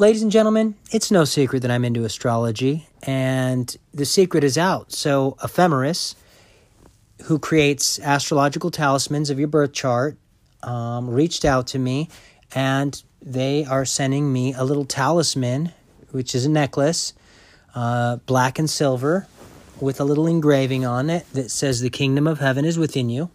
ladies and gentlemen, it's no secret that I'm into astrology, and the secret is out. So, Ephemeris, who creates astrological talismans of your birth chart, um, reached out to me, and they are sending me a little talisman, which is a necklace, uh, black and silver, with a little engraving on it that says, The kingdom of heaven is within you.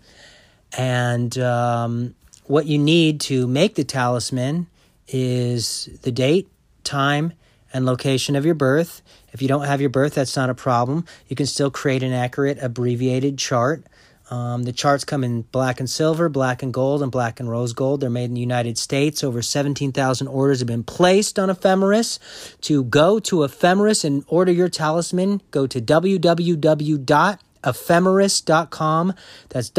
And um, what you need to make the talisman is the date, time, and location of your birth. If you don't have your birth, that's not a problem. You can still create an accurate abbreviated chart. Um, the charts come in black and silver, black and gold, and black and rose gold. They're made in the United States. Over 17,000 orders have been placed on Ephemeris. To go to Ephemeris and order your talisman, go to www.ephemeris.com. That's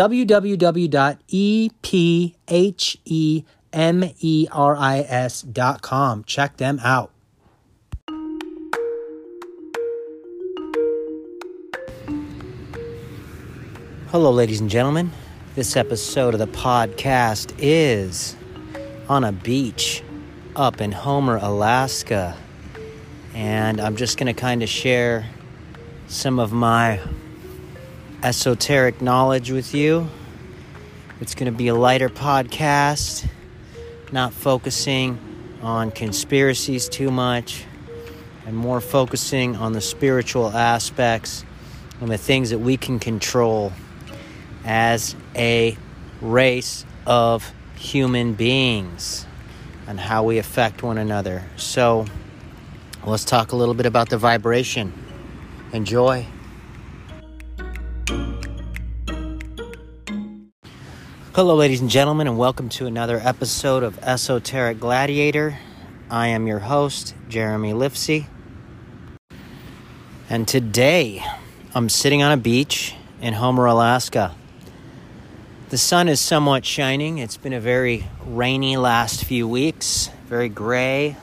www.ephemeris.com. Check them out. Hello, ladies and gentlemen. This episode of the podcast is on a beach up in Homer, Alaska. And I'm just going to kind of share some of my esoteric knowledge with you. It's going to be a lighter podcast, not focusing on conspiracies too much, and more focusing on the spiritual aspects and the things that we can control as a race of human beings and how we affect one another. So, let's talk a little bit about the vibration. Enjoy. Hello, ladies and gentlemen, and welcome to another episode of Esoteric Gladiator. I am your host, Jeremy Lifsey. And today, I'm sitting on a beach in Homer, Alaska. The sun is somewhat shining. It's been a very rainy last few weeks, very gray.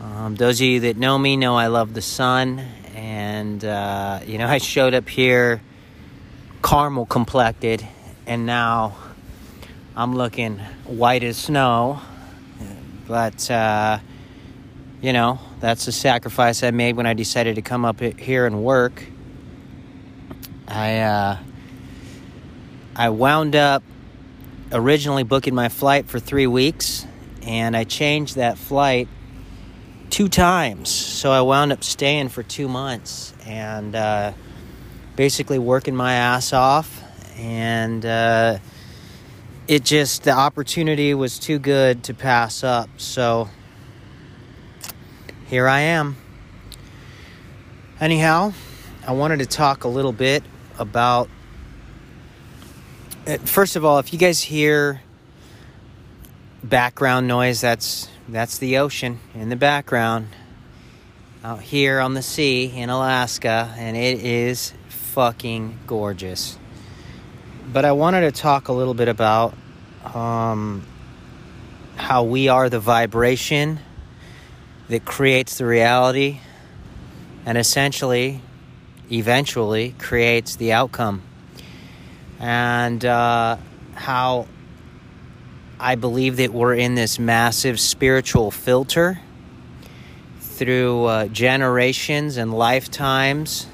Um, those of you that know me know I love the sun. And, uh, you know, I showed up here caramel complected, and now I'm looking white as snow. But, uh, you know, that's the sacrifice I made when I decided to come up here and work. I, uh, I wound up originally booking my flight for three weeks, and I changed that flight two times. So I wound up staying for two months and uh, basically working my ass off. And uh, it just, the opportunity was too good to pass up. So here I am. Anyhow, I wanted to talk a little bit about uh, first of all, if you guys hear background noise, that's that's the ocean in the background out here on the sea in Alaska, and it is fucking gorgeous. But I wanted to talk a little bit about um, how we are the vibration that creates the reality and essentially, eventually, creates the outcome and uh, how I believe that we're in this massive spiritual filter through uh, generations and lifetimes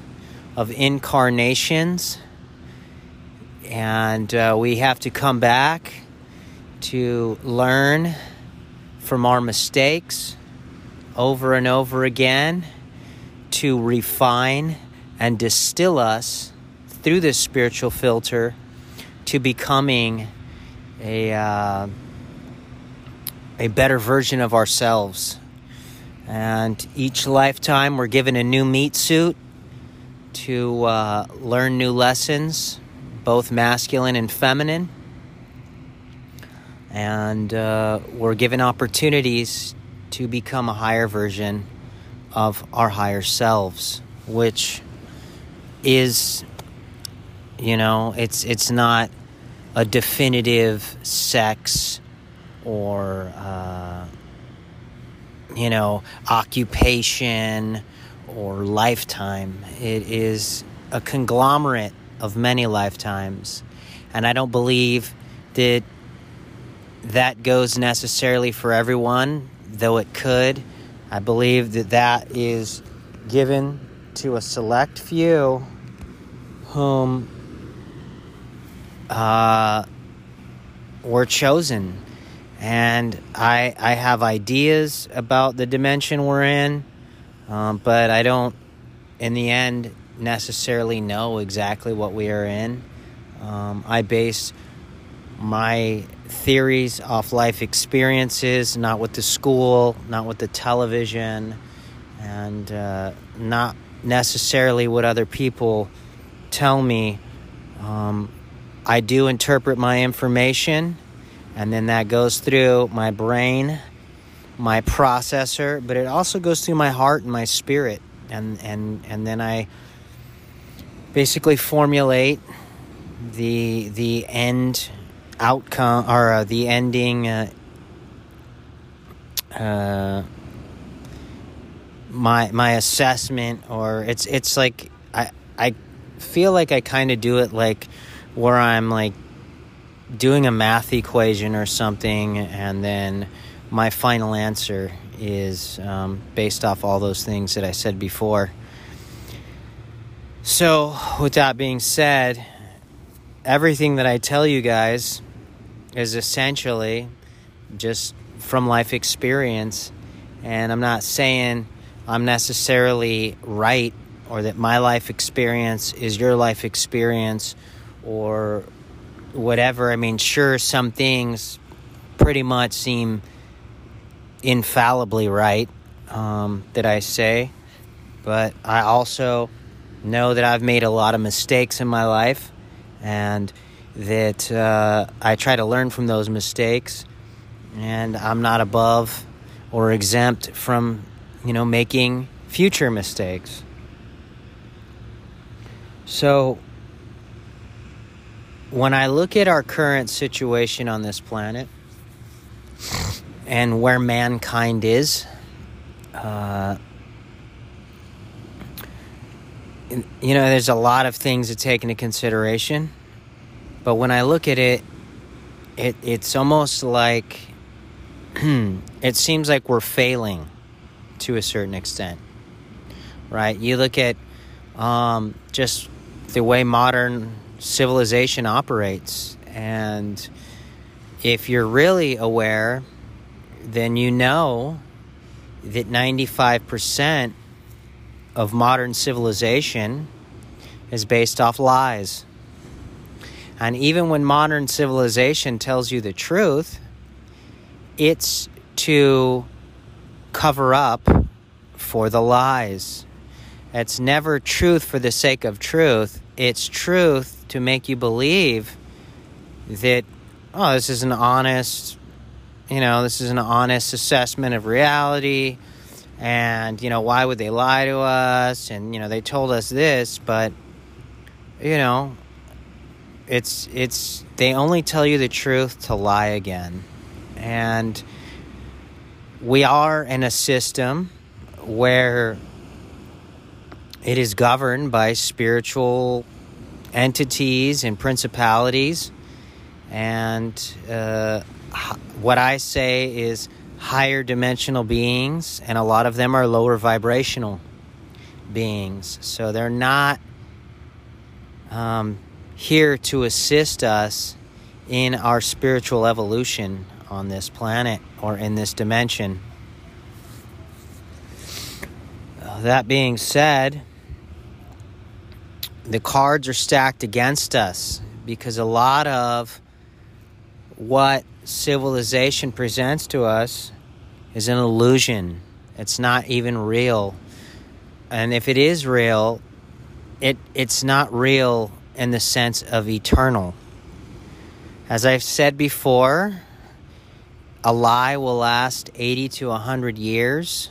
of incarnations. And uh, we have to come back to learn from our mistakes over and over again to refine and distill us through this spiritual filter to becoming a uh, a better version of ourselves. And each lifetime, we're given a new meat suit to uh, learn new lessons, both masculine and feminine. And uh, we're given opportunities to become a higher version of our higher selves, which is you know, it's it's not a definitive sex or uh, you know occupation or lifetime. It is a conglomerate of many lifetimes, and I don't believe that that goes necessarily for everyone, though it could. I believe that that is given to a select few whom uh, were chosen. And I, I have ideas about the dimension we're in, um, but I don't, in the end, necessarily know exactly what we are in. Um, I base my theories off life experiences, not with the school, not with the television, and uh, not necessarily what other people tell me. Um, I do interpret my information, and then that goes through my brain, my processor, but it also goes through my heart and my spirit, and and and then I basically formulate the the end outcome or uh, the ending uh, uh, my my assessment or it's it's like I I feel like I kind of do it like where I'm like doing a math equation or something and then my final answer is um, based off all those things that I said before. So, with that being said, everything that I tell you guys is essentially just from life experience. And I'm not saying I'm necessarily right or that my life experience is your life experience or whatever. I mean, sure, some things pretty much seem infallibly right um, that I say, but I also know that I've made a lot of mistakes in my life and that uh, I try to learn from those mistakes, and I'm not above or exempt from, you know, making future mistakes. So, when I look at our current situation on this planet and where mankind is, uh, you know, there's a lot of things to take into consideration. But when I look at it, it it's almost like it seems like we're failing to a certain extent, right? You look at um, just the way modern civilization operates, and if you're really aware, then you know that 95% of modern civilization is based off lies. And even when modern civilization tells you the truth, it's to cover up for the lies. It's never truth for the sake of truth. It's truth to make you believe that, oh, this is an honest, you know, this is an honest assessment of reality. And, you know, why would they lie to us? And, you know, they told us this, but, you know, it's it's they only tell you the truth to lie again and we are in a system where it is governed by spiritual entities and principalities and uh, what i say is higher dimensional beings and a lot of them are lower vibrational beings so they're not um, here to assist us in our spiritual evolution on this planet or in this dimension. That being said, the cards are stacked against us because a lot of what civilization presents to us is an illusion. It's not even real. And if it is real, it it's not real in the sense of eternal. As I've said before, a lie will last 80 to 100 years.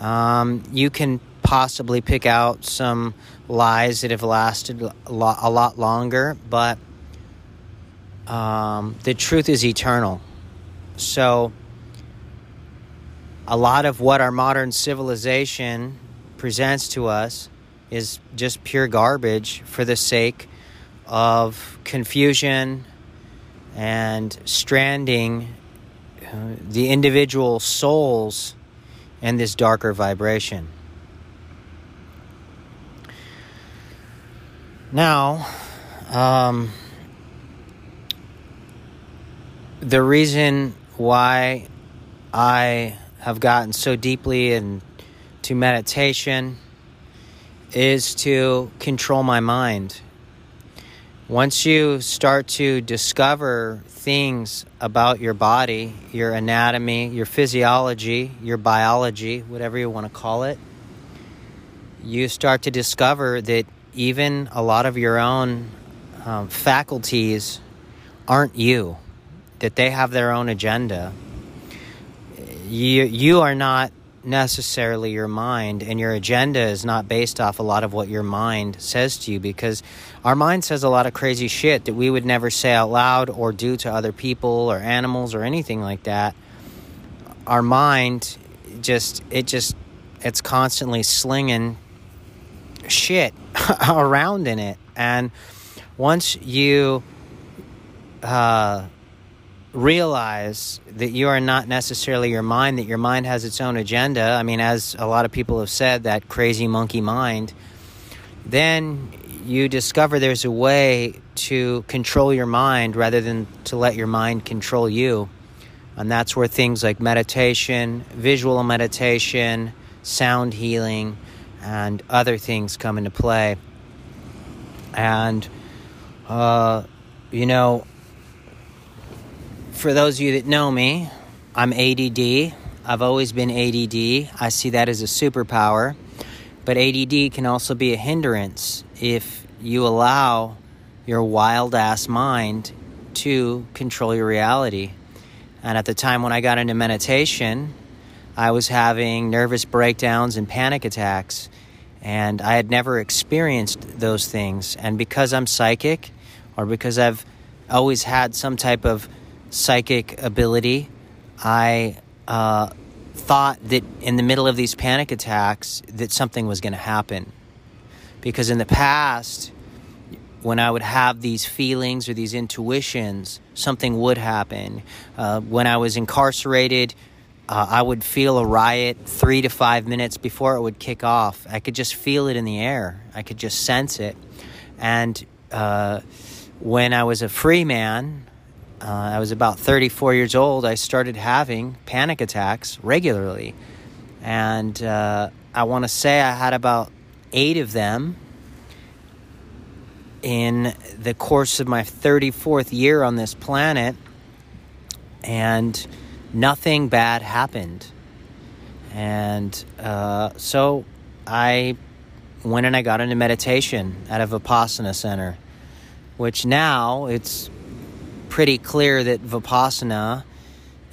Um, you can possibly pick out some lies that have lasted a lot, a lot longer, but um, the truth is eternal. So, a lot of what our modern civilization presents to us is just pure garbage for the sake of confusion and stranding uh, the individual souls in this darker vibration. Now, um, the reason why I have gotten so deeply into meditation is to control my mind. Once you start to discover things about your body, your anatomy, your physiology, your biology, whatever you want to call it, you start to discover that even a lot of your own um, faculties aren't you, that they have their own agenda. You, you are not necessarily your mind, and your agenda is not based off a lot of what your mind says to you because our mind says a lot of crazy shit that we would never say out loud or do to other people or animals or anything like that. Our mind just, it just, it's constantly slinging shit around in it. And once you, uh, realize that you are not necessarily your mind, that your mind has its own agenda. I mean, as a lot of people have said, that crazy monkey mind, then you discover there's a way to control your mind rather than to let your mind control you. And that's where things like meditation, visual meditation, sound healing, and other things come into play. And, uh, you know, for those of you that know me, I'm ADD. I've always been ADD. I see that as a superpower. But ADD can also be a hindrance if you allow your wild ass mind to control your reality. And at the time when I got into meditation, I was having nervous breakdowns and panic attacks. And I had never experienced those things. And because I'm psychic, or because I've always had some type of psychic ability, I uh, thought that in the middle of these panic attacks that something was going to happen. Because in the past, when I would have these feelings or these intuitions, something would happen. Uh, when I was incarcerated, uh, I would feel a riot three to five minutes before it would kick off. I could just feel it in the air. I could just sense it. And uh, when I was a free man, uh, I was about 34 years old, I started having panic attacks regularly. And uh, I want to say I had about eight of them in the course of my 34th year on this planet. And nothing bad happened. And uh, so I went and I got into meditation at a Vipassana center, which now it's pretty clear that Vipassana,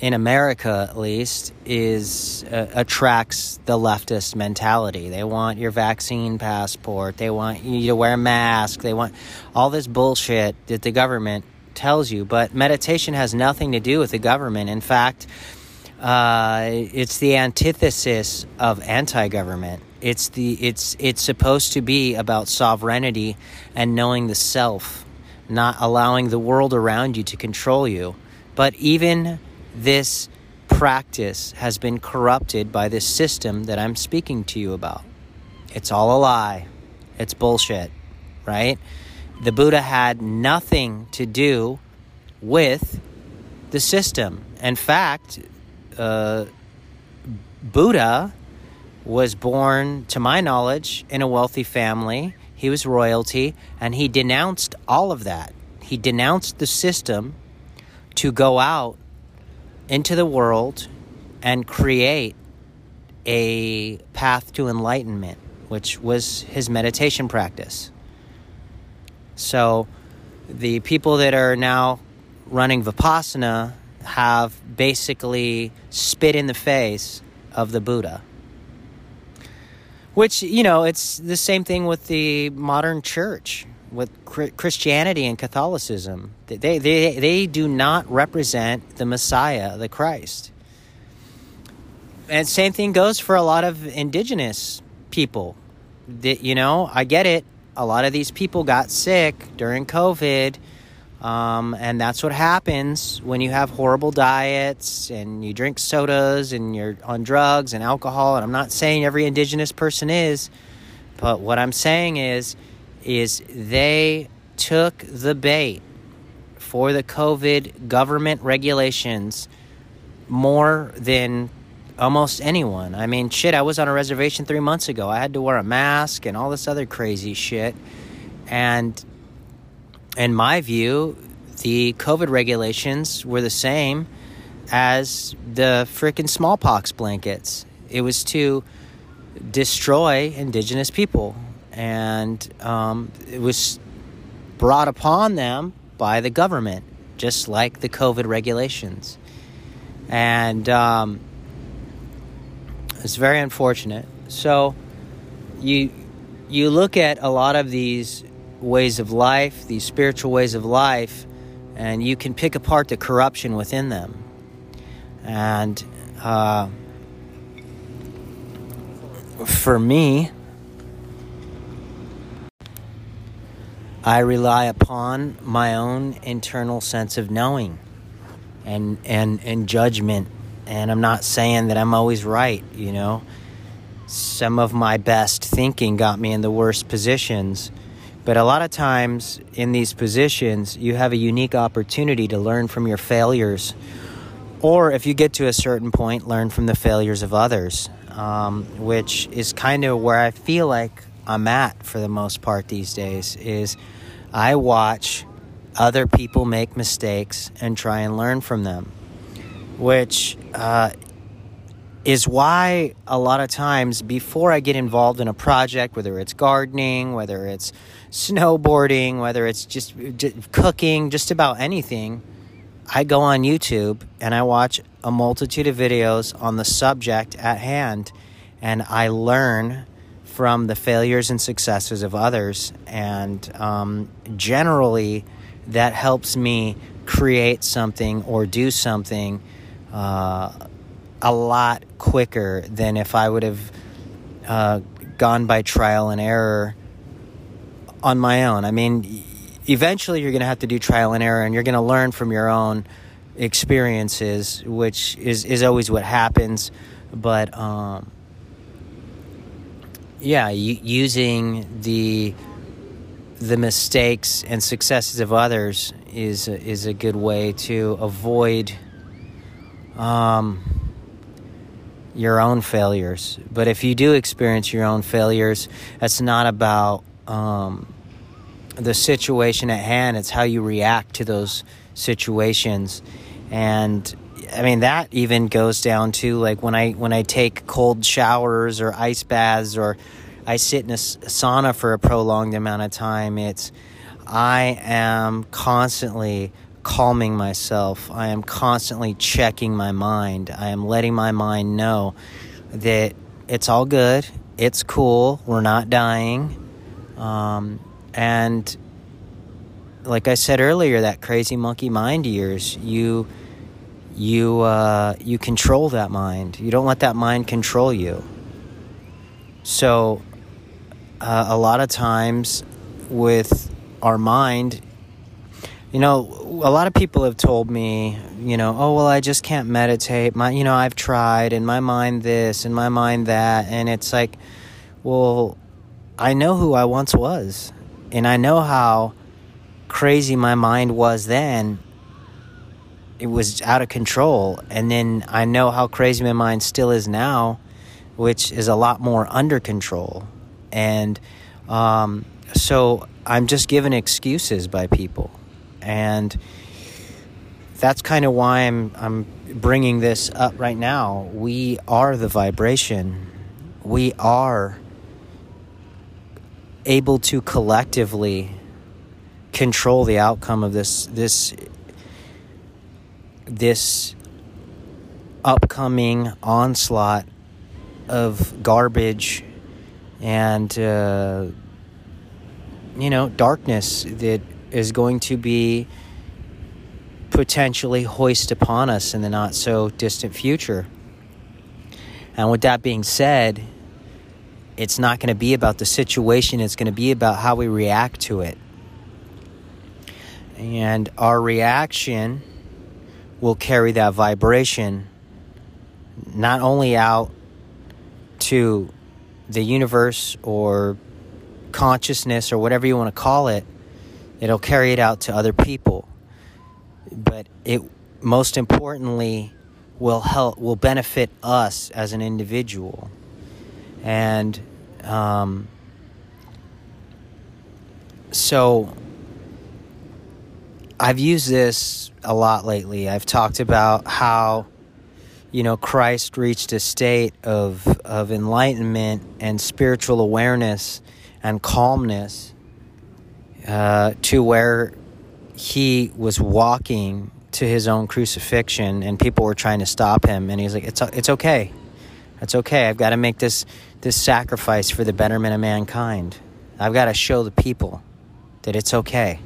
in America at least, is uh, attracts the leftist mentality. They want your vaccine passport. They want you to wear a mask. They want all this bullshit that the government tells you. But meditation has nothing to do with the government. In fact, uh, it's the antithesis of anti-government. It's the it's it's supposed to be about sovereignty and knowing the self not allowing the world around you to control you. But even this practice has been corrupted by this system that I'm speaking to you about. It's all a lie. It's bullshit, right? The Buddha had nothing to do with the system. In fact, uh, Buddha was born, to my knowledge, in a wealthy family he was royalty, and he denounced all of that. He denounced the system to go out into the world and create a path to enlightenment, which was his meditation practice. So, the people that are now running Vipassana have basically spit in the face of the Buddha. Which, you know, it's the same thing with the modern church, with Christianity and Catholicism. They, they, they do not represent the Messiah, the Christ. And same thing goes for a lot of indigenous people. That, you know, I get it. A lot of these people got sick during COVID. Um, and that's what happens when you have horrible diets and you drink sodas and you're on drugs and alcohol. And I'm not saying every indigenous person is, but what I'm saying is, is they took the bait for the COVID government regulations more than almost anyone. I mean, shit, I was on a reservation three months ago. I had to wear a mask and all this other crazy shit. And in my view, the COVID regulations were the same as the freaking smallpox blankets. It was to destroy indigenous people. And um, it was brought upon them by the government, just like the COVID regulations. And um, it's very unfortunate. So you you look at a lot of these ways of life, these spiritual ways of life, and you can pick apart the corruption within them. And uh, for me, I rely upon my own internal sense of knowing and and and judgment and I'm not saying that I'm always right, you know. Some of my best thinking got me in the worst positions. But a lot of times in these positions, you have a unique opportunity to learn from your failures. Or if you get to a certain point, learn from the failures of others, um, which is kind of where I feel like I'm at for the most part these days. Is I watch other people make mistakes and try and learn from them which uh, is why a lot of times before I get involved in a project, whether it's gardening, whether it's snowboarding, whether it's just, just cooking, just about anything, I go on YouTube and I watch a multitude of videos on the subject at hand and I learn from the failures and successes of others. And um, generally, that helps me create something or do something uh, a lot quicker than if I would have uh, gone by trial and error on my own. I mean, eventually you're going to have to do trial and error and you're going to learn from your own experiences, which is, is always what happens. But um, yeah, using the the mistakes and successes of others is is a good way to avoid um, your own failures. But if you do experience your own failures, that's not about um, the situation at hand, it's how you react to those situations. And I mean that even goes down to like when I when I take cold showers or ice baths or I sit in a sauna for a prolonged amount of time. It's I am constantly calming myself. I am constantly checking my mind. I am letting my mind know that it's all good, it's cool, we're not dying. Um, and like I said earlier, that crazy monkey mind of yours, you you uh, you control that mind. You don't let that mind control you. So, uh, a lot of times with our mind, you know, a lot of people have told me, you know, oh, well, I just can't meditate. My, you know, I've tried, and my mind this, and my mind that. And it's like, well, I know who I once was, and I know how crazy my mind was then. It was out of control. And then I know how crazy my mind still is now, which is a lot more under control. And um, so I'm just given excuses by people and that's kind of why I'm I'm bringing this up right now. We are the vibration. We are able to collectively control the outcome of this this this upcoming onslaught of garbage and uh, you know darkness that is going to be potentially hoist upon us in the not so distant future. And with that being said, it's not going to be about the situation, it's going to be about how we react to it. And our reaction will carry that vibration not only out to the universe or consciousness or whatever you want to call it, it'll carry it out to other people. But it most importantly will help will benefit us as an individual. And um, so I've used this a lot lately. I've talked about how you know Christ reached a state of of enlightenment and spiritual awareness and calmness uh, to where he was walking to his own crucifixion and people were trying to stop him and he's like it's it's okay it's okay. I've got to make this this sacrifice for the betterment of mankind. I've got to show the people that it's okay.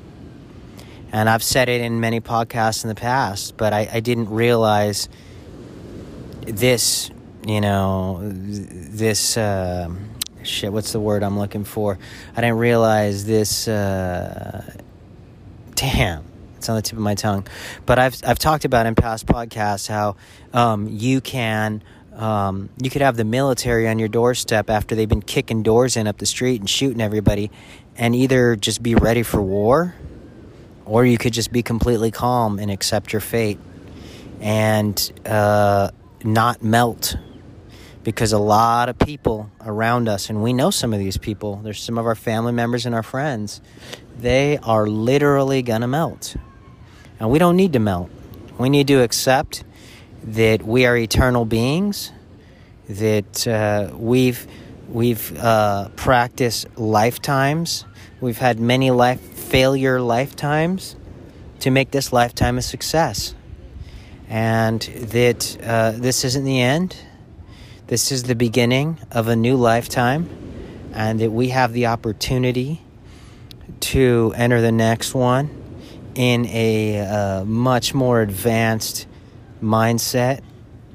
And i've said it in many podcasts in the past but i, I didn't realize this you know this uh, shit what's the word i'm looking for? I didn't realize this uh, damn it's on the tip of my tongue. But i've i've talked about in past podcasts how um, you can um, you could have the military on your doorstep after they've been kicking doors in up the street and shooting everybody and either just be ready for war or you could just be completely calm and accept your fate and uh, not melt because a lot of people around us, and we know some of these people, there's some of our family members and our friends, they are literally gonna melt. And we don't need to melt. We need to accept that we are eternal beings, that uh, we've, we've uh, practiced lifetimes, we've had many life failure lifetimes to make this lifetime a success. And that uh, this isn't the end this is the beginning of a new lifetime, and that we have the opportunity to enter the next one in a uh, much more advanced mindset,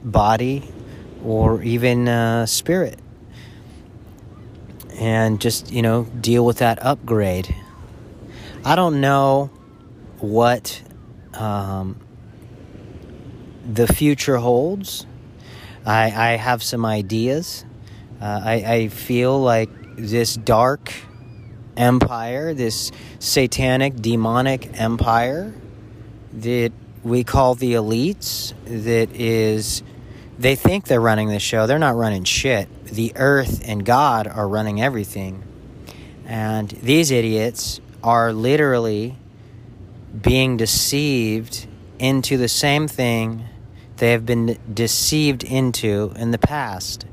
body, or even uh, spirit. And just, you know, deal with that upgrade. I don't know what um, the future holds I, I have some ideas. Uh, I, I feel like this dark empire, this satanic, demonic empire that we call the elites, that is, they think they're running the show. They're not running shit. The earth and God are running everything. And these idiots are literally being deceived into the same thing they have been deceived into in the past,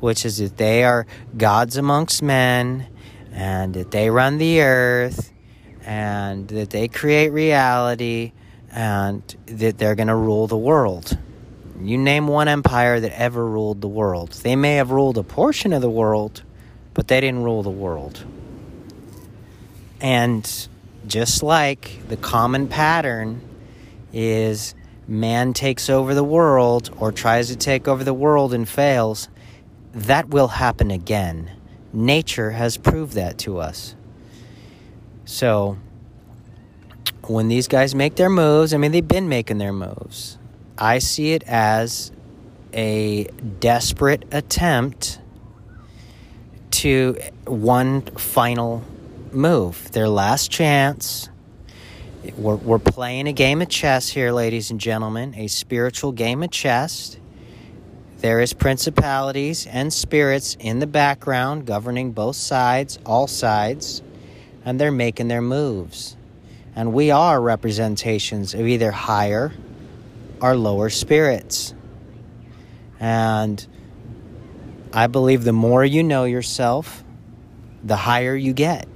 which is that they are gods amongst men and that they run the earth and that they create reality and that they're going to rule the world. You name one empire that ever ruled the world. They may have ruled a portion of the world, but they didn't rule the world. And just like the common pattern is man takes over the world or tries to take over the world and fails, that will happen again. Nature has proved that to us. So, when these guys make their moves, I mean, they've been making their moves. I see it as a desperate attempt to one final move, their last chance we're, we're playing a game of chess here, ladies and gentlemen, a spiritual game of chess. There is principalities and spirits in the background governing both sides, all sides, and they're making their moves. And we are representations of either higher or lower spirits. And I believe the more you know yourself, the higher you get.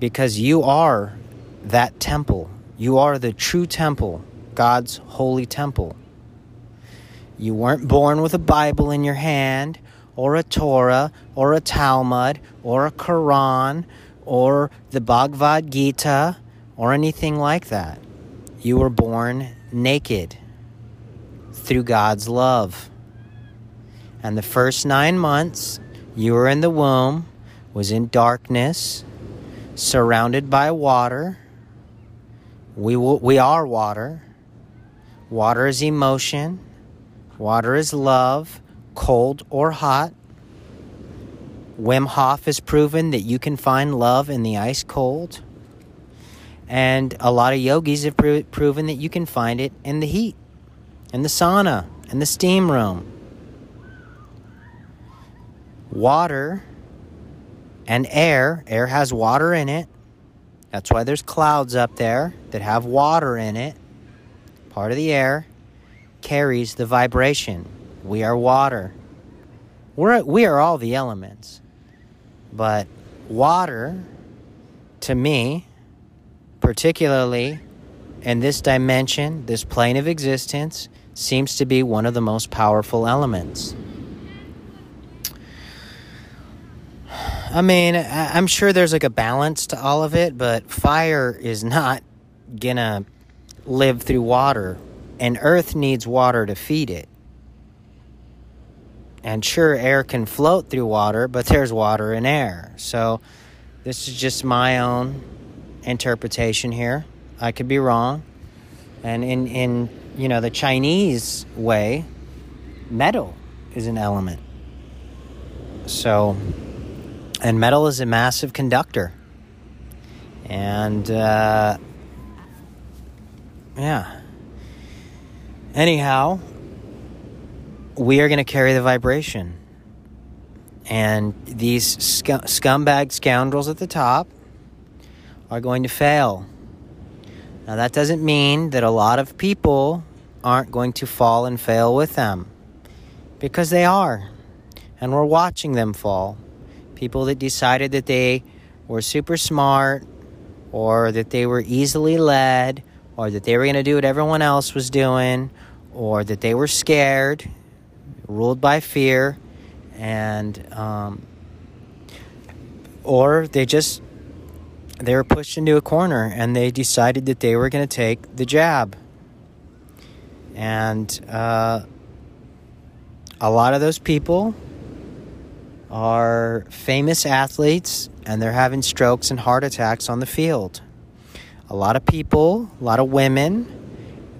Because you are that temple. You are the true temple, God's holy temple. You weren't born with a Bible in your hand, or a Torah, or a Talmud, or a Quran, or the Bhagavad Gita, or anything like that. You were born naked through God's love. And the first nine months you were in the womb was in darkness, surrounded by water We, we are water. Water is emotion. Water is love, cold or hot. Wim Hof has proven that you can find love in the ice cold. And a lot of yogis have pro- proven that you can find it in the heat, in the sauna, in the steam room. Water and air, air has water in it. That's why there's clouds up there that have water in it. Part of the air carries the vibration. We are water. We're, we are all the elements. But water, to me, particularly in this dimension, this plane of existence, seems to be one of the most powerful elements. I mean, I'm sure there's like a balance to all of it, but fire is not gonna live through water, and Earth needs water to feed it. And sure, air can float through water, but there's water in air. So, this is just my own interpretation here. I could be wrong. And in, in you know, the Chinese way, metal is an element. So, and metal is a massive conductor. And, uh, yeah. Anyhow, we are going to carry the vibration. And these scum- scumbag scoundrels at the top are going to fail. Now, that doesn't mean that a lot of people aren't going to fall and fail with them, because they are. And we're watching them fall people that decided that they were super smart or that they were easily led or that they were going to do what everyone else was doing or that they were scared, ruled by fear, and um, or they just they were pushed into a corner and they decided that they were going to take the jab. And uh, a lot of those people are famous athletes and they're having strokes and heart attacks on the field. A lot of people, a lot of women,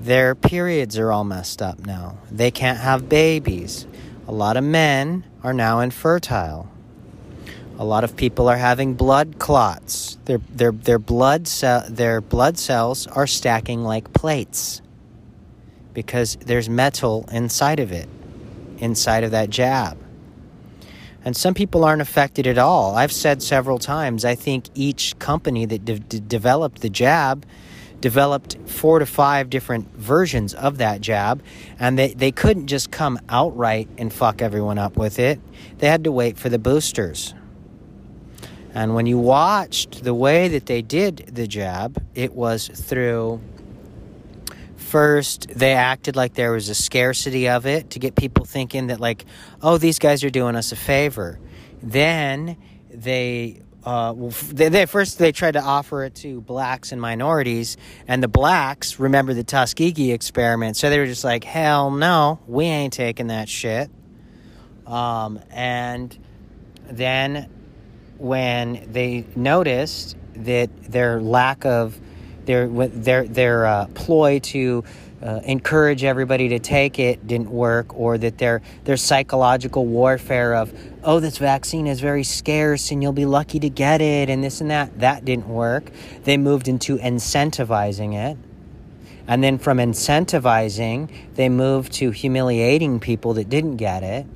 their periods are all messed up now. They can't have babies. A lot of men are now infertile. A lot of people are having blood clots. Their, their, their, blood, ce- their blood cells are stacking like plates because there's metal inside of it, inside of that jab. And some people aren't affected at all. I've said several times, I think each company that de- de- developed the jab developed four to five different versions of that jab, and they, they couldn't just come outright and fuck everyone up with it. They had to wait for the boosters. And when you watched the way that they did the jab, it was through first they acted like there was a scarcity of it to get people thinking that like oh these guys are doing us a favor then they uh, they, they, first they tried to offer it to blacks and minorities and the blacks remember the tuskegee experiment so they were just like hell no we ain't taking that shit. Um, and then when they noticed that their lack of their their their uh, ploy to uh, encourage everybody to take it didn't work, or that their their psychological warfare of oh this vaccine is very scarce and you'll be lucky to get it and this and that that didn't work. They moved into incentivizing it. And then from incentivizing, they moved to humiliating people that didn't get it.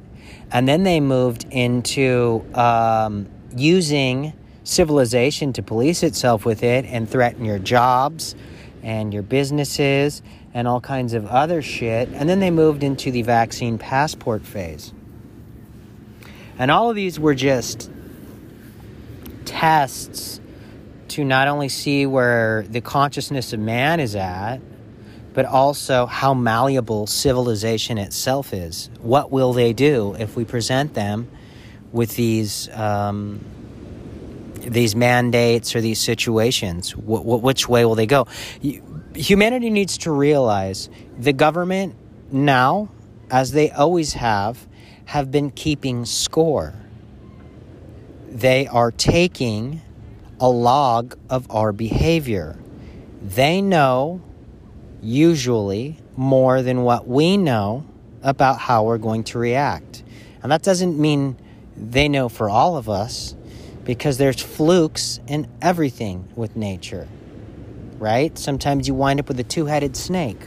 And then they moved into um, using civilization to police itself with it and threaten your jobs and your businesses and all kinds of other shit. And then they moved into the vaccine passport phase. And all of these were just tests to not only see where the consciousness of man is at, but also how malleable civilization itself is. What will they do if we present them with these um, these mandates or these situations? Wh- wh- which way will they go? Humanity needs to realize the government now, as they always have, have been keeping score. They are taking a log of our behavior. they know usually more than what we know about how we're going to react. And that doesn't mean they know for all of us because there's flukes in everything with nature, right? Sometimes you wind up with a two headed snake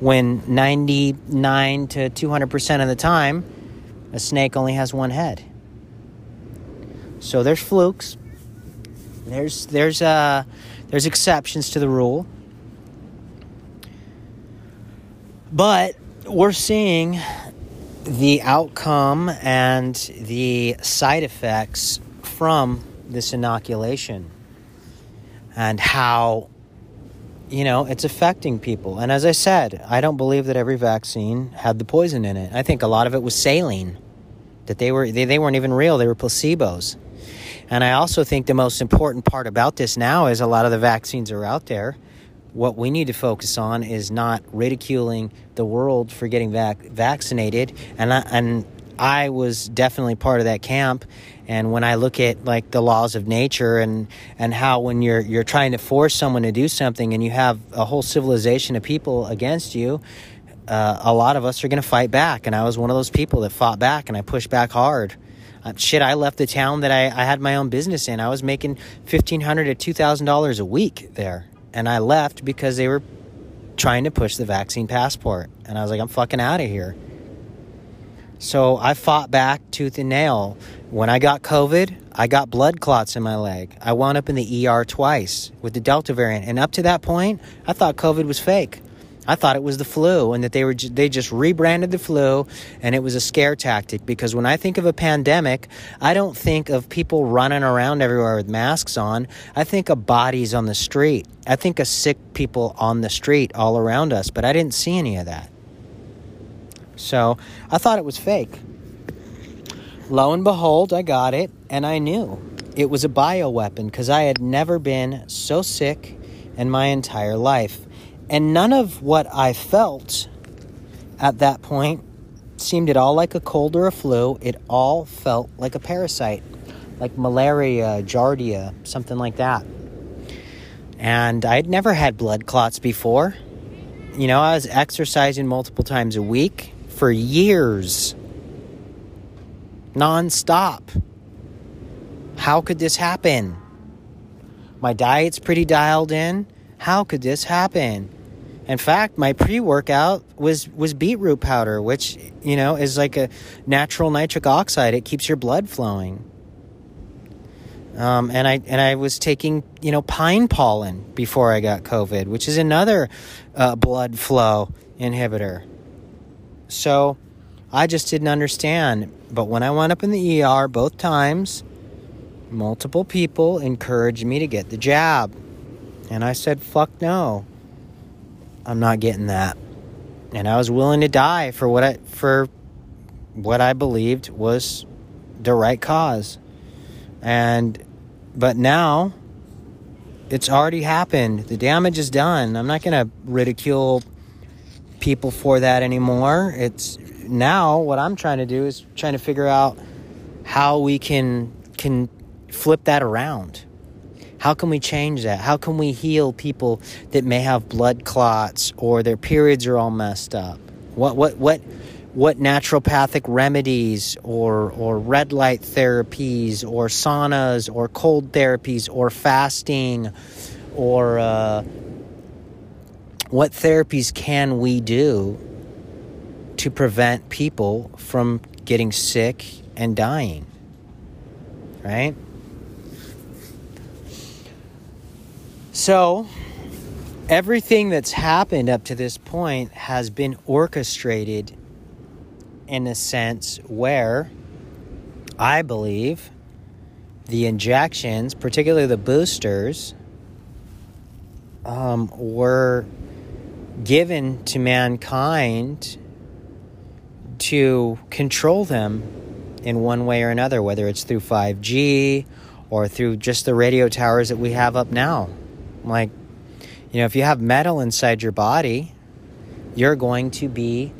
when 99 to 200% of the time, a snake only has one head. So there's flukes. There's there's uh there's exceptions to the rule. But we're seeing the outcome and the side effects from this inoculation and how you know it's affecting people. And as i said i don't believe that every vaccine had the poison in it. I think a lot of it was saline that they were they, they weren't even real they were placebos. And i also think the most important part about this now is a lot of the vaccines are out there. What we need to focus on is not ridiculing the world for getting vac- vaccinated. And I, and I was definitely part of that camp and when I look at like the laws of nature and and how when you're you're trying to force someone to do something and you have a whole civilization of people against you uh, a lot of us are going to fight back and I was one of those people that fought back and I pushed back hard uh, shit I left the town that I, I had my own business in I was making $1500 to $2000 a week there and I left because they were trying to push the vaccine passport. And I was like, I'm fucking out of here. So I fought back tooth and nail. When I got COVID, I got blood clots in my leg. I wound up in the ER twice with the Delta variant. And up to that point, I thought COVID was fake. I thought it was the flu and that they were they just rebranded the flu and it was a scare tactic because when I think of a pandemic, I don't think of people running around everywhere with masks on. I think of bodies on the street. I think of sick people on the street all around us, but I didn't see any of that. So, I thought it was fake. Lo and behold, I got it and I knew it was a bioweapon because I had never been so sick in my entire life. And none of what I felt at that point seemed at all like a cold or a flu. It all felt like a parasite, like malaria, giardia, something like that. And I'd never had blood clots before. You know, I was exercising multiple times a week for years, nonstop. How could this happen? My diet's pretty dialed in. How could this happen? In fact, my pre-workout was was beetroot powder, which you know is like a natural nitric oxide. It keeps your blood flowing. Um, and I and I was taking you know pine pollen before I got COVID, which is another uh, blood flow inhibitor. So I just didn't understand. But when I went up in the ER both times, multiple people encouraged me to get the jab, and I said, "Fuck no." I'm not getting that. And I was willing to die for what I for what I believed was the right cause. And but now it's already happened. The damage is done. I'm not going to ridicule people for that anymore. It's now what I'm trying to do is trying to figure out how we can can flip that around how can we change that? How can we heal people that may have blood clots or their periods are all messed up? What what what what naturopathic remedies or or red light therapies or saunas or cold therapies or fasting or uh, what therapies can we do to prevent people from getting sick and dying? Right? So, everything that's happened up to this point has been orchestrated in a sense where I believe the injections, particularly the boosters, um, were given to mankind to control them in one way or another, whether it's through 5G or through just the radio towers that we have up now. Like, you know, if you have metal inside your body, you're going to be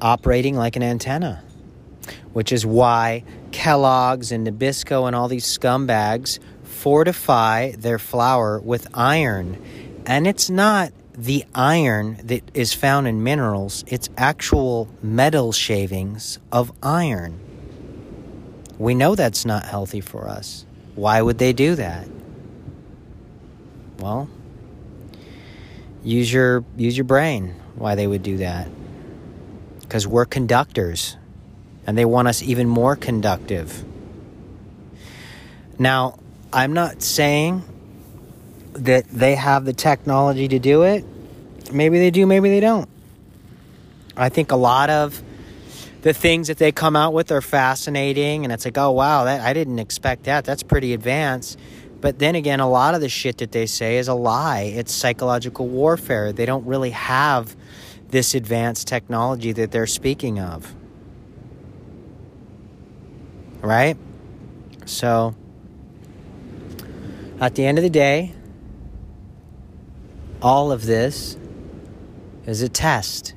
operating like an antenna, which is why Kellogg's and Nabisco and all these scumbags fortify their flour with iron And it's not the iron that is found in minerals, it's actual metal shavings of iron. We know that's not healthy for us. Why would they do that? Well, use your use your brain why they would do that. Cuz we're conductors and they want us even more conductive. Now, I'm not saying that they have the technology to do it. Maybe they do, maybe they don't. I think a lot of the things that they come out with are fascinating and it's like, "Oh wow, that I didn't expect that. That's pretty advanced." But then again, a lot of the shit that they say is a lie. It's psychological warfare. They don't really have this advanced technology that they're speaking of. Right? So, at the end of the day, all of this is a test.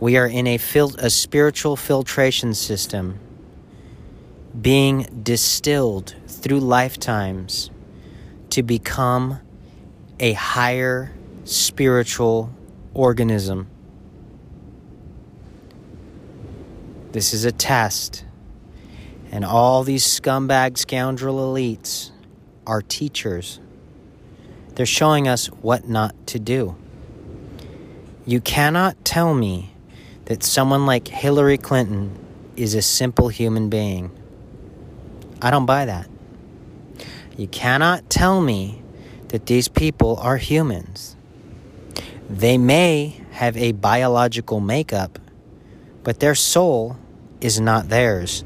We are in a, fil- a spiritual filtration system being distilled through lifetimes to become a higher spiritual organism. This is a test. And all these scumbag scoundrel elites are teachers. They're showing us what not to do. You cannot tell me that someone like Hillary Clinton is a simple human being. I don't buy that. You cannot tell me that these people are humans. They may have a biological makeup, but their soul is not theirs.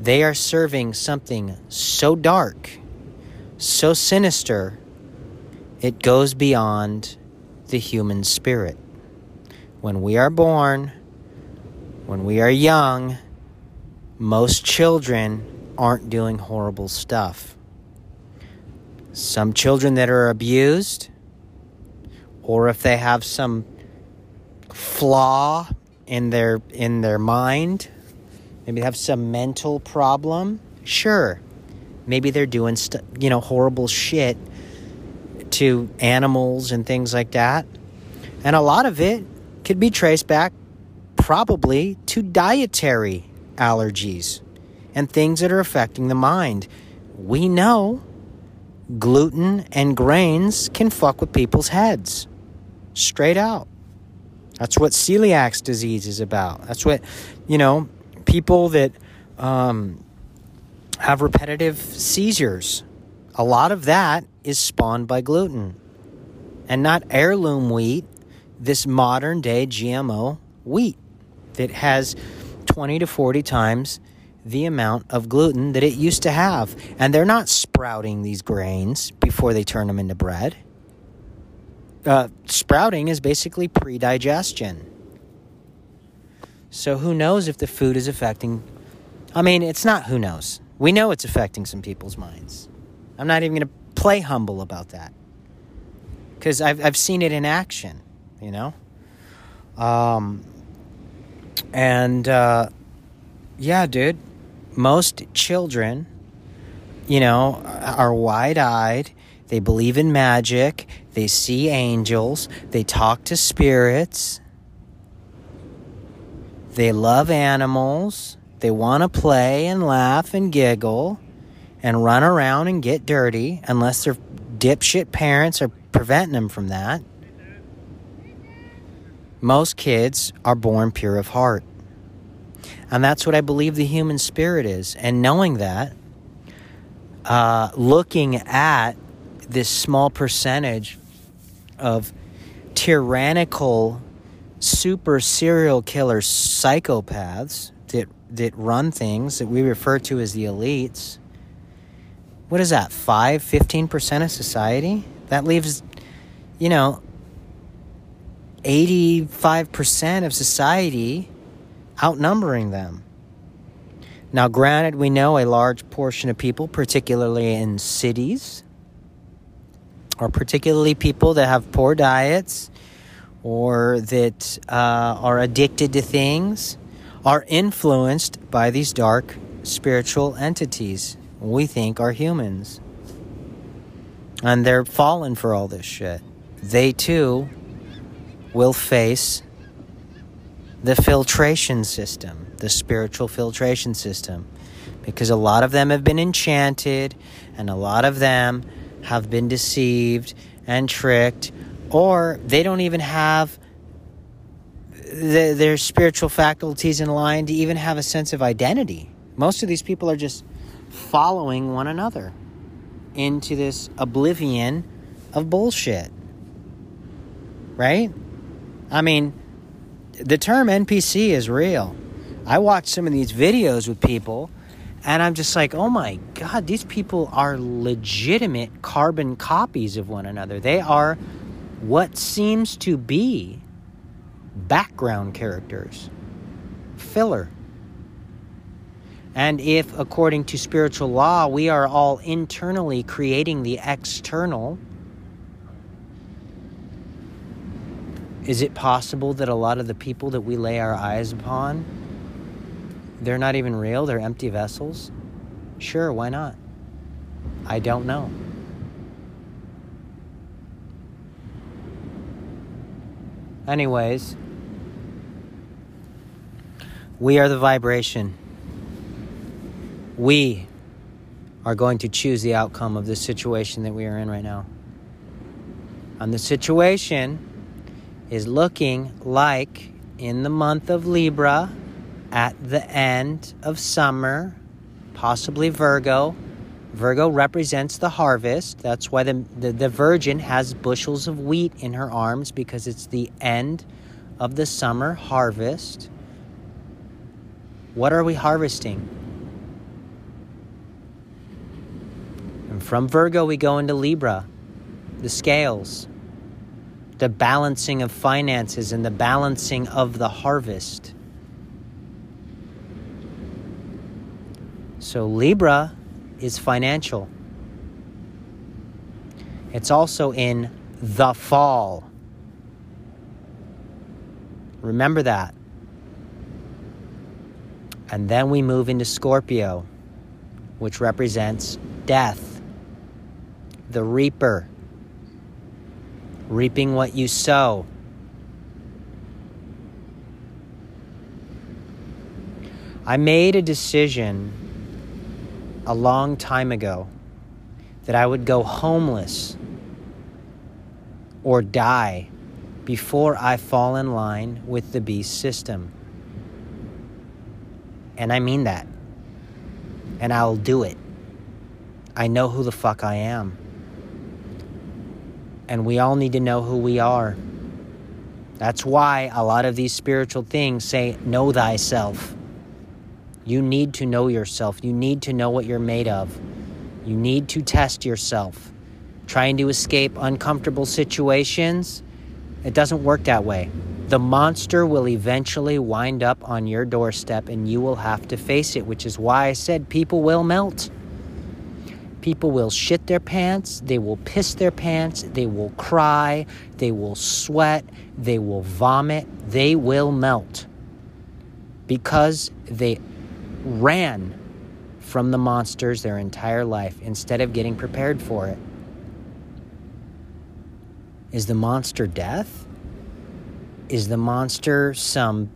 They are serving something so dark, so sinister, it goes beyond the human spirit. When we are born, when we are young, most children aren't doing horrible stuff. Some children that are abused, or if they have some flaw in their in their mind, maybe have some mental problem, sure. Maybe they're doing st- you know horrible shit to animals and things like that. And a lot of it could be traced back probably to dietary allergies and things that are affecting the mind. We know gluten and grains can fuck with people's heads. Straight out. That's what celiac disease is about. That's what, you know, people that um, have repetitive seizures. A lot of that is spawned by gluten and not heirloom wheat, this modern day GMO wheat that has 20 to 40 times the amount of gluten that it used to have. And they're not sprouting these grains before they turn them into bread. Uh, sprouting is basically pre digestion. So who knows if the food is affecting. I mean, it's not who knows. We know it's affecting some people's minds. I'm not even going to play humble about that because I've, I've seen it in action, you know? Um, and uh, yeah, dude, most children, you know, are wide eyed. They believe in magic. They see angels. They talk to spirits. They love animals. They want to play and laugh and giggle and run around and get dirty unless their dipshit parents are preventing them from that. Most kids are born pure of heart. And that's what I believe the human spirit is. And knowing that, uh, looking at this small percentage of tyrannical super serial killer psychopaths that that run things that we refer to as the elites what is that 5 15% of society? That leaves you know 85% of society outnumbering them. Now granted we know a large portion of people particularly in cities or particularly people that have poor diets or that uh, are addicted to things are influenced by these dark spiritual entities we think are humans. And they're fallen for all this shit. They too will face the filtration system, the spiritual filtration system. Because a lot of them have been enchanted and a lot of them have been deceived and tricked, or they don't even have the, their spiritual faculties in line to even have a sense of identity. Most of these people are just following one another into this oblivion of bullshit. Right? I mean, the term NPC is real. I watch some of these videos with people and I'm just like, oh my God, these people are legitimate carbon copies of one another. They are what seems to be background characters, filler. And if, according to spiritual law, we are all internally creating the external, is it possible that a lot of the people that we lay our eyes upon, they're not even real, they're empty vessels? Sure, why not? I don't know. Anyways, we are the vibration. We are going to choose the outcome of this situation that we are in right now. And the situation is looking like in the month of Libra, at the end of summer, possibly Virgo. Virgo represents the harvest. That's why the, the, the, Virgin has bushels of wheat in her arms because it's the end of the summer harvest. What are we harvesting? And from Virgo, we go into Libra, the scales, the balancing of finances and the balancing of the harvest. So, Libra is financial. It's also in the fall. Remember that. And then we move into Scorpio, which represents death, the reaper, reaping what you sow. I made a decision a long time ago that I would go homeless or die before I fall in line with the beast system. And I mean that. And I'll do it. I know who the fuck I am. And we all need to know who we are. That's why a lot of these spiritual things say, Know thyself. You need to know yourself. You need to know what you're made of. You need to test yourself. Trying to escape uncomfortable situations, it doesn't work that way. The monster will eventually wind up on your doorstep and you will have to face it, which is why I said people will melt. People will shit their pants, they will piss their pants, they will cry, they will sweat, they will vomit, they will melt. Because they ran from the monsters their entire life instead of getting prepared for it. Is the monster death? Is the monster some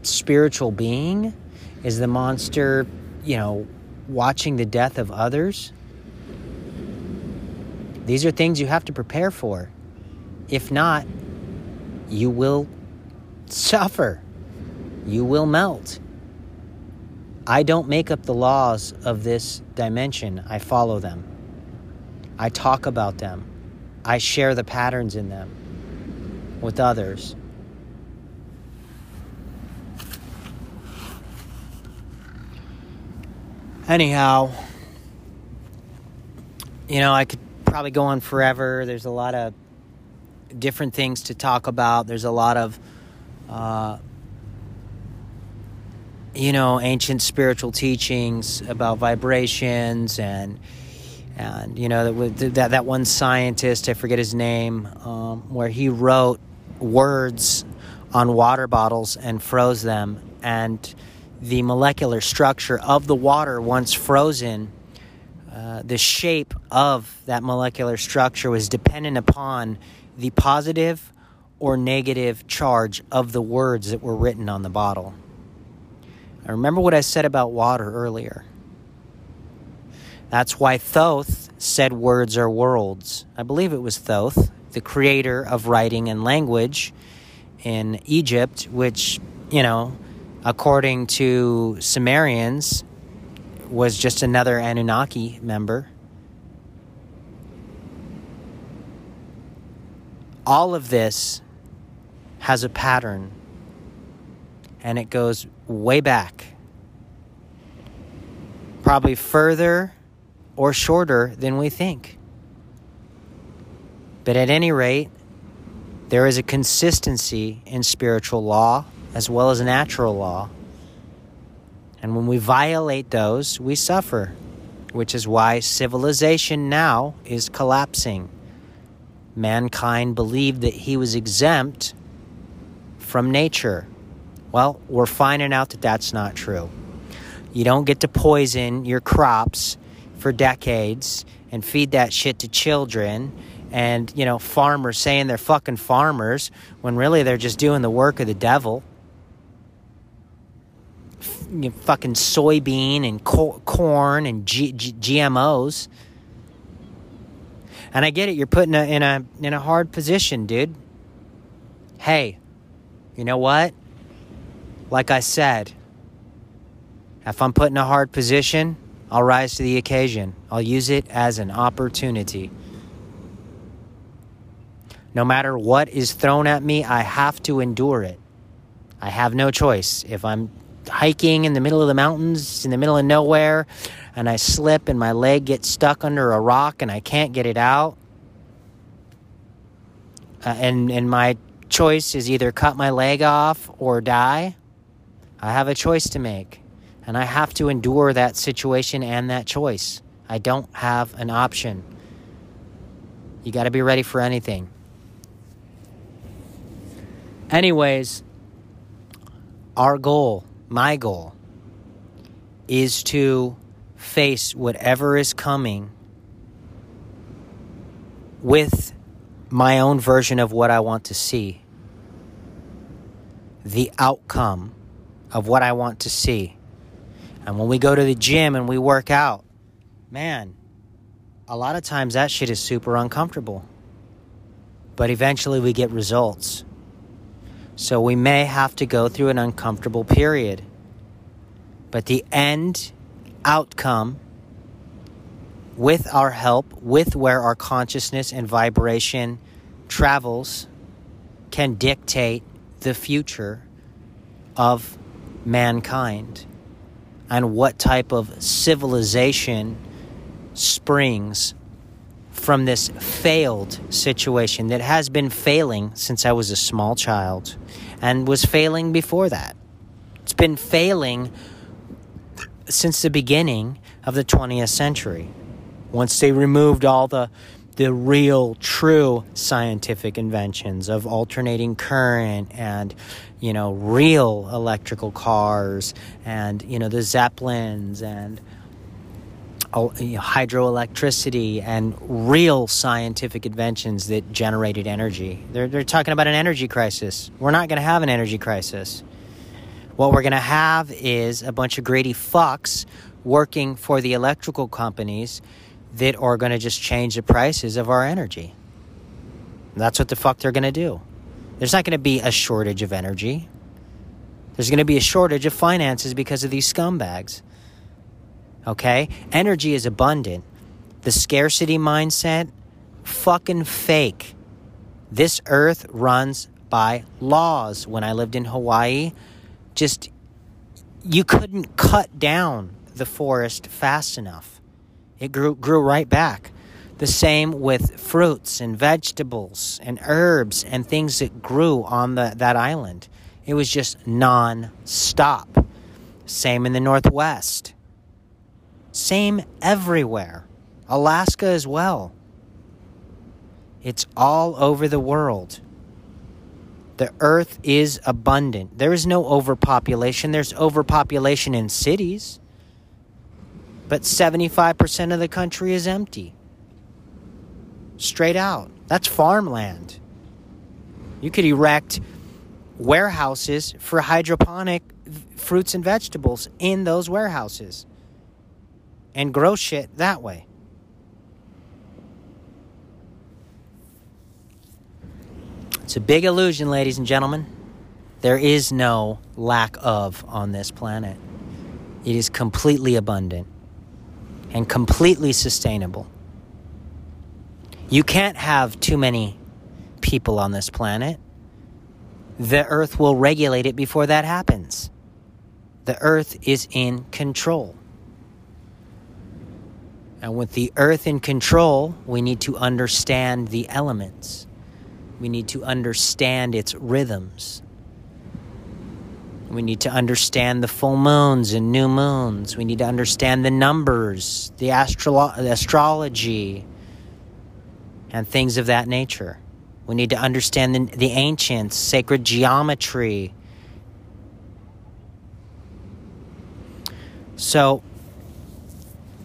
spiritual being? Is the monster, you know, watching the death of others? These are things you have to prepare for. If not, you will suffer. You will melt. I don't make up the laws of this dimension, I follow them. I talk about them. I share the patterns in them with others. Anyhow, you know, I could probably go on forever. There's a lot of different things to talk about. There's a lot of, uh, you know, ancient spiritual teachings about vibrations and and you know that that, one scientist I forget his name um, where he wrote words on water bottles and froze them and the molecular structure of the water once frozen uh, the shape of that molecular structure was dependent upon the positive or negative charge of the words that were written on the bottle. I remember what I said about water earlier. That's why Thoth said words are worlds. I believe it was Thoth, the creator of writing and language in Egypt, which, you know, according to Sumerians, was just another Anunnaki member. All of this has a pattern and it goes way back. Probably further or shorter than we think. But at any rate, there is a consistency in spiritual law as well as natural law. And when we violate those, we suffer, which is why civilization now is collapsing. Mankind believed that he was exempt from nature. Well, we're finding out that that's not true. You don't get to poison your crops for decades and feed that shit to children and, you know, farmers saying they're fucking farmers when really they're just doing the work of the devil. You know, fucking soybean and co- corn and G- G- GMOs. And I get it, you're put in a, in a in a hard position, dude. Hey, you know what? Like I said, if I'm put in a hard position, I'll rise to the occasion. I'll use it as an opportunity. No matter what is thrown at me, I have to endure it. I have no choice. If I'm hiking in the middle of the mountains, in the middle of nowhere, and I slip and my leg gets stuck under a rock and I can't get it out, uh, and, and my choice is either cut my leg off or die, I have a choice to make. And I have to endure that situation and that choice. I don't have an option. You got to be ready for anything. Anyways, our goal, my goal, is to face whatever is coming with my own version of what I want to see, the outcome of what I want to see. And when we go to the gym and we work out, man, a lot of times that shit is super uncomfortable. But eventually we get results. So we may have to go through an uncomfortable period. But the end outcome, with our help, with where our consciousness and vibration travels, can dictate the future of mankind and what type of civilization springs from this failed situation that has been failing since I was a small child and was failing before that. It's been failing since the beginning of the 20th century. Once they removed all the the real true scientific inventions of alternating current and you know real electrical cars and you know the zeppelins and hydroelectricity and real scientific inventions that generated energy. They're, they're talking about an energy crisis. We're not going to have an energy crisis. What we're going to have is a bunch of greedy fucks working for the electrical companies that are going to just change the prices of our energy. That's what the fuck they're going to do. There's not going to be a shortage of energy. There's going to be a shortage of finances because of these scumbags. Okay? Energy is abundant. The scarcity mindset, fucking fake. This earth runs by laws. When I lived in Hawaii, just you couldn't cut down the forest fast enough. It grew grew right back. The same with fruits and vegetables and herbs and things that grew on the, that island. It was just non stop. Same in the Northwest. Same everywhere. Alaska as well. It's all over the world. The earth is abundant. There is no overpopulation. There's overpopulation in cities. but 75% of the country is empty. Straight out. That's farmland. You could erect warehouses for hydroponic fruits and vegetables in those warehouses and grow shit that way. It's a big illusion, ladies and gentlemen. There is no lack of on this planet. It is completely abundant and completely sustainable. You can't have too many people on this planet. The earth will regulate it before that happens. The earth is in control. And with the earth in control, we need to understand the elements. We need to understand its rhythms. We need to understand the full moons and new moons. We need to understand the numbers, the, astro- astrology, and things of that nature. We need to understand the, the ancients, sacred geometry. So,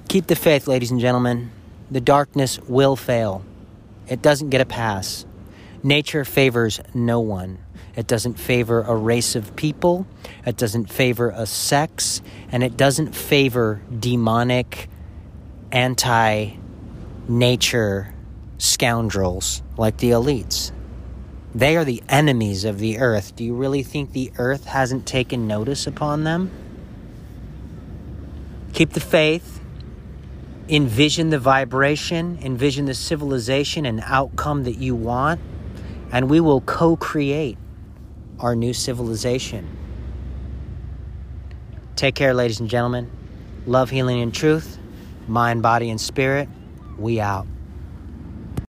keep the faith, ladies and gentlemen. The darkness will fail, it doesn't get a pass. Nature favors no one. It doesn't favor a race of people. It doesn't favor a sex. And it doesn't favor demonic, anti nature scoundrels like the elites. They are the enemies of the earth. Do you really think the earth hasn't taken notice upon them? Keep the faith. Envision the vibration, envision the civilization and outcome that you want, and we will co create our new civilization. Take care, ladies and gentlemen. Love, healing, and truth. Mind, body, and spirit. We out.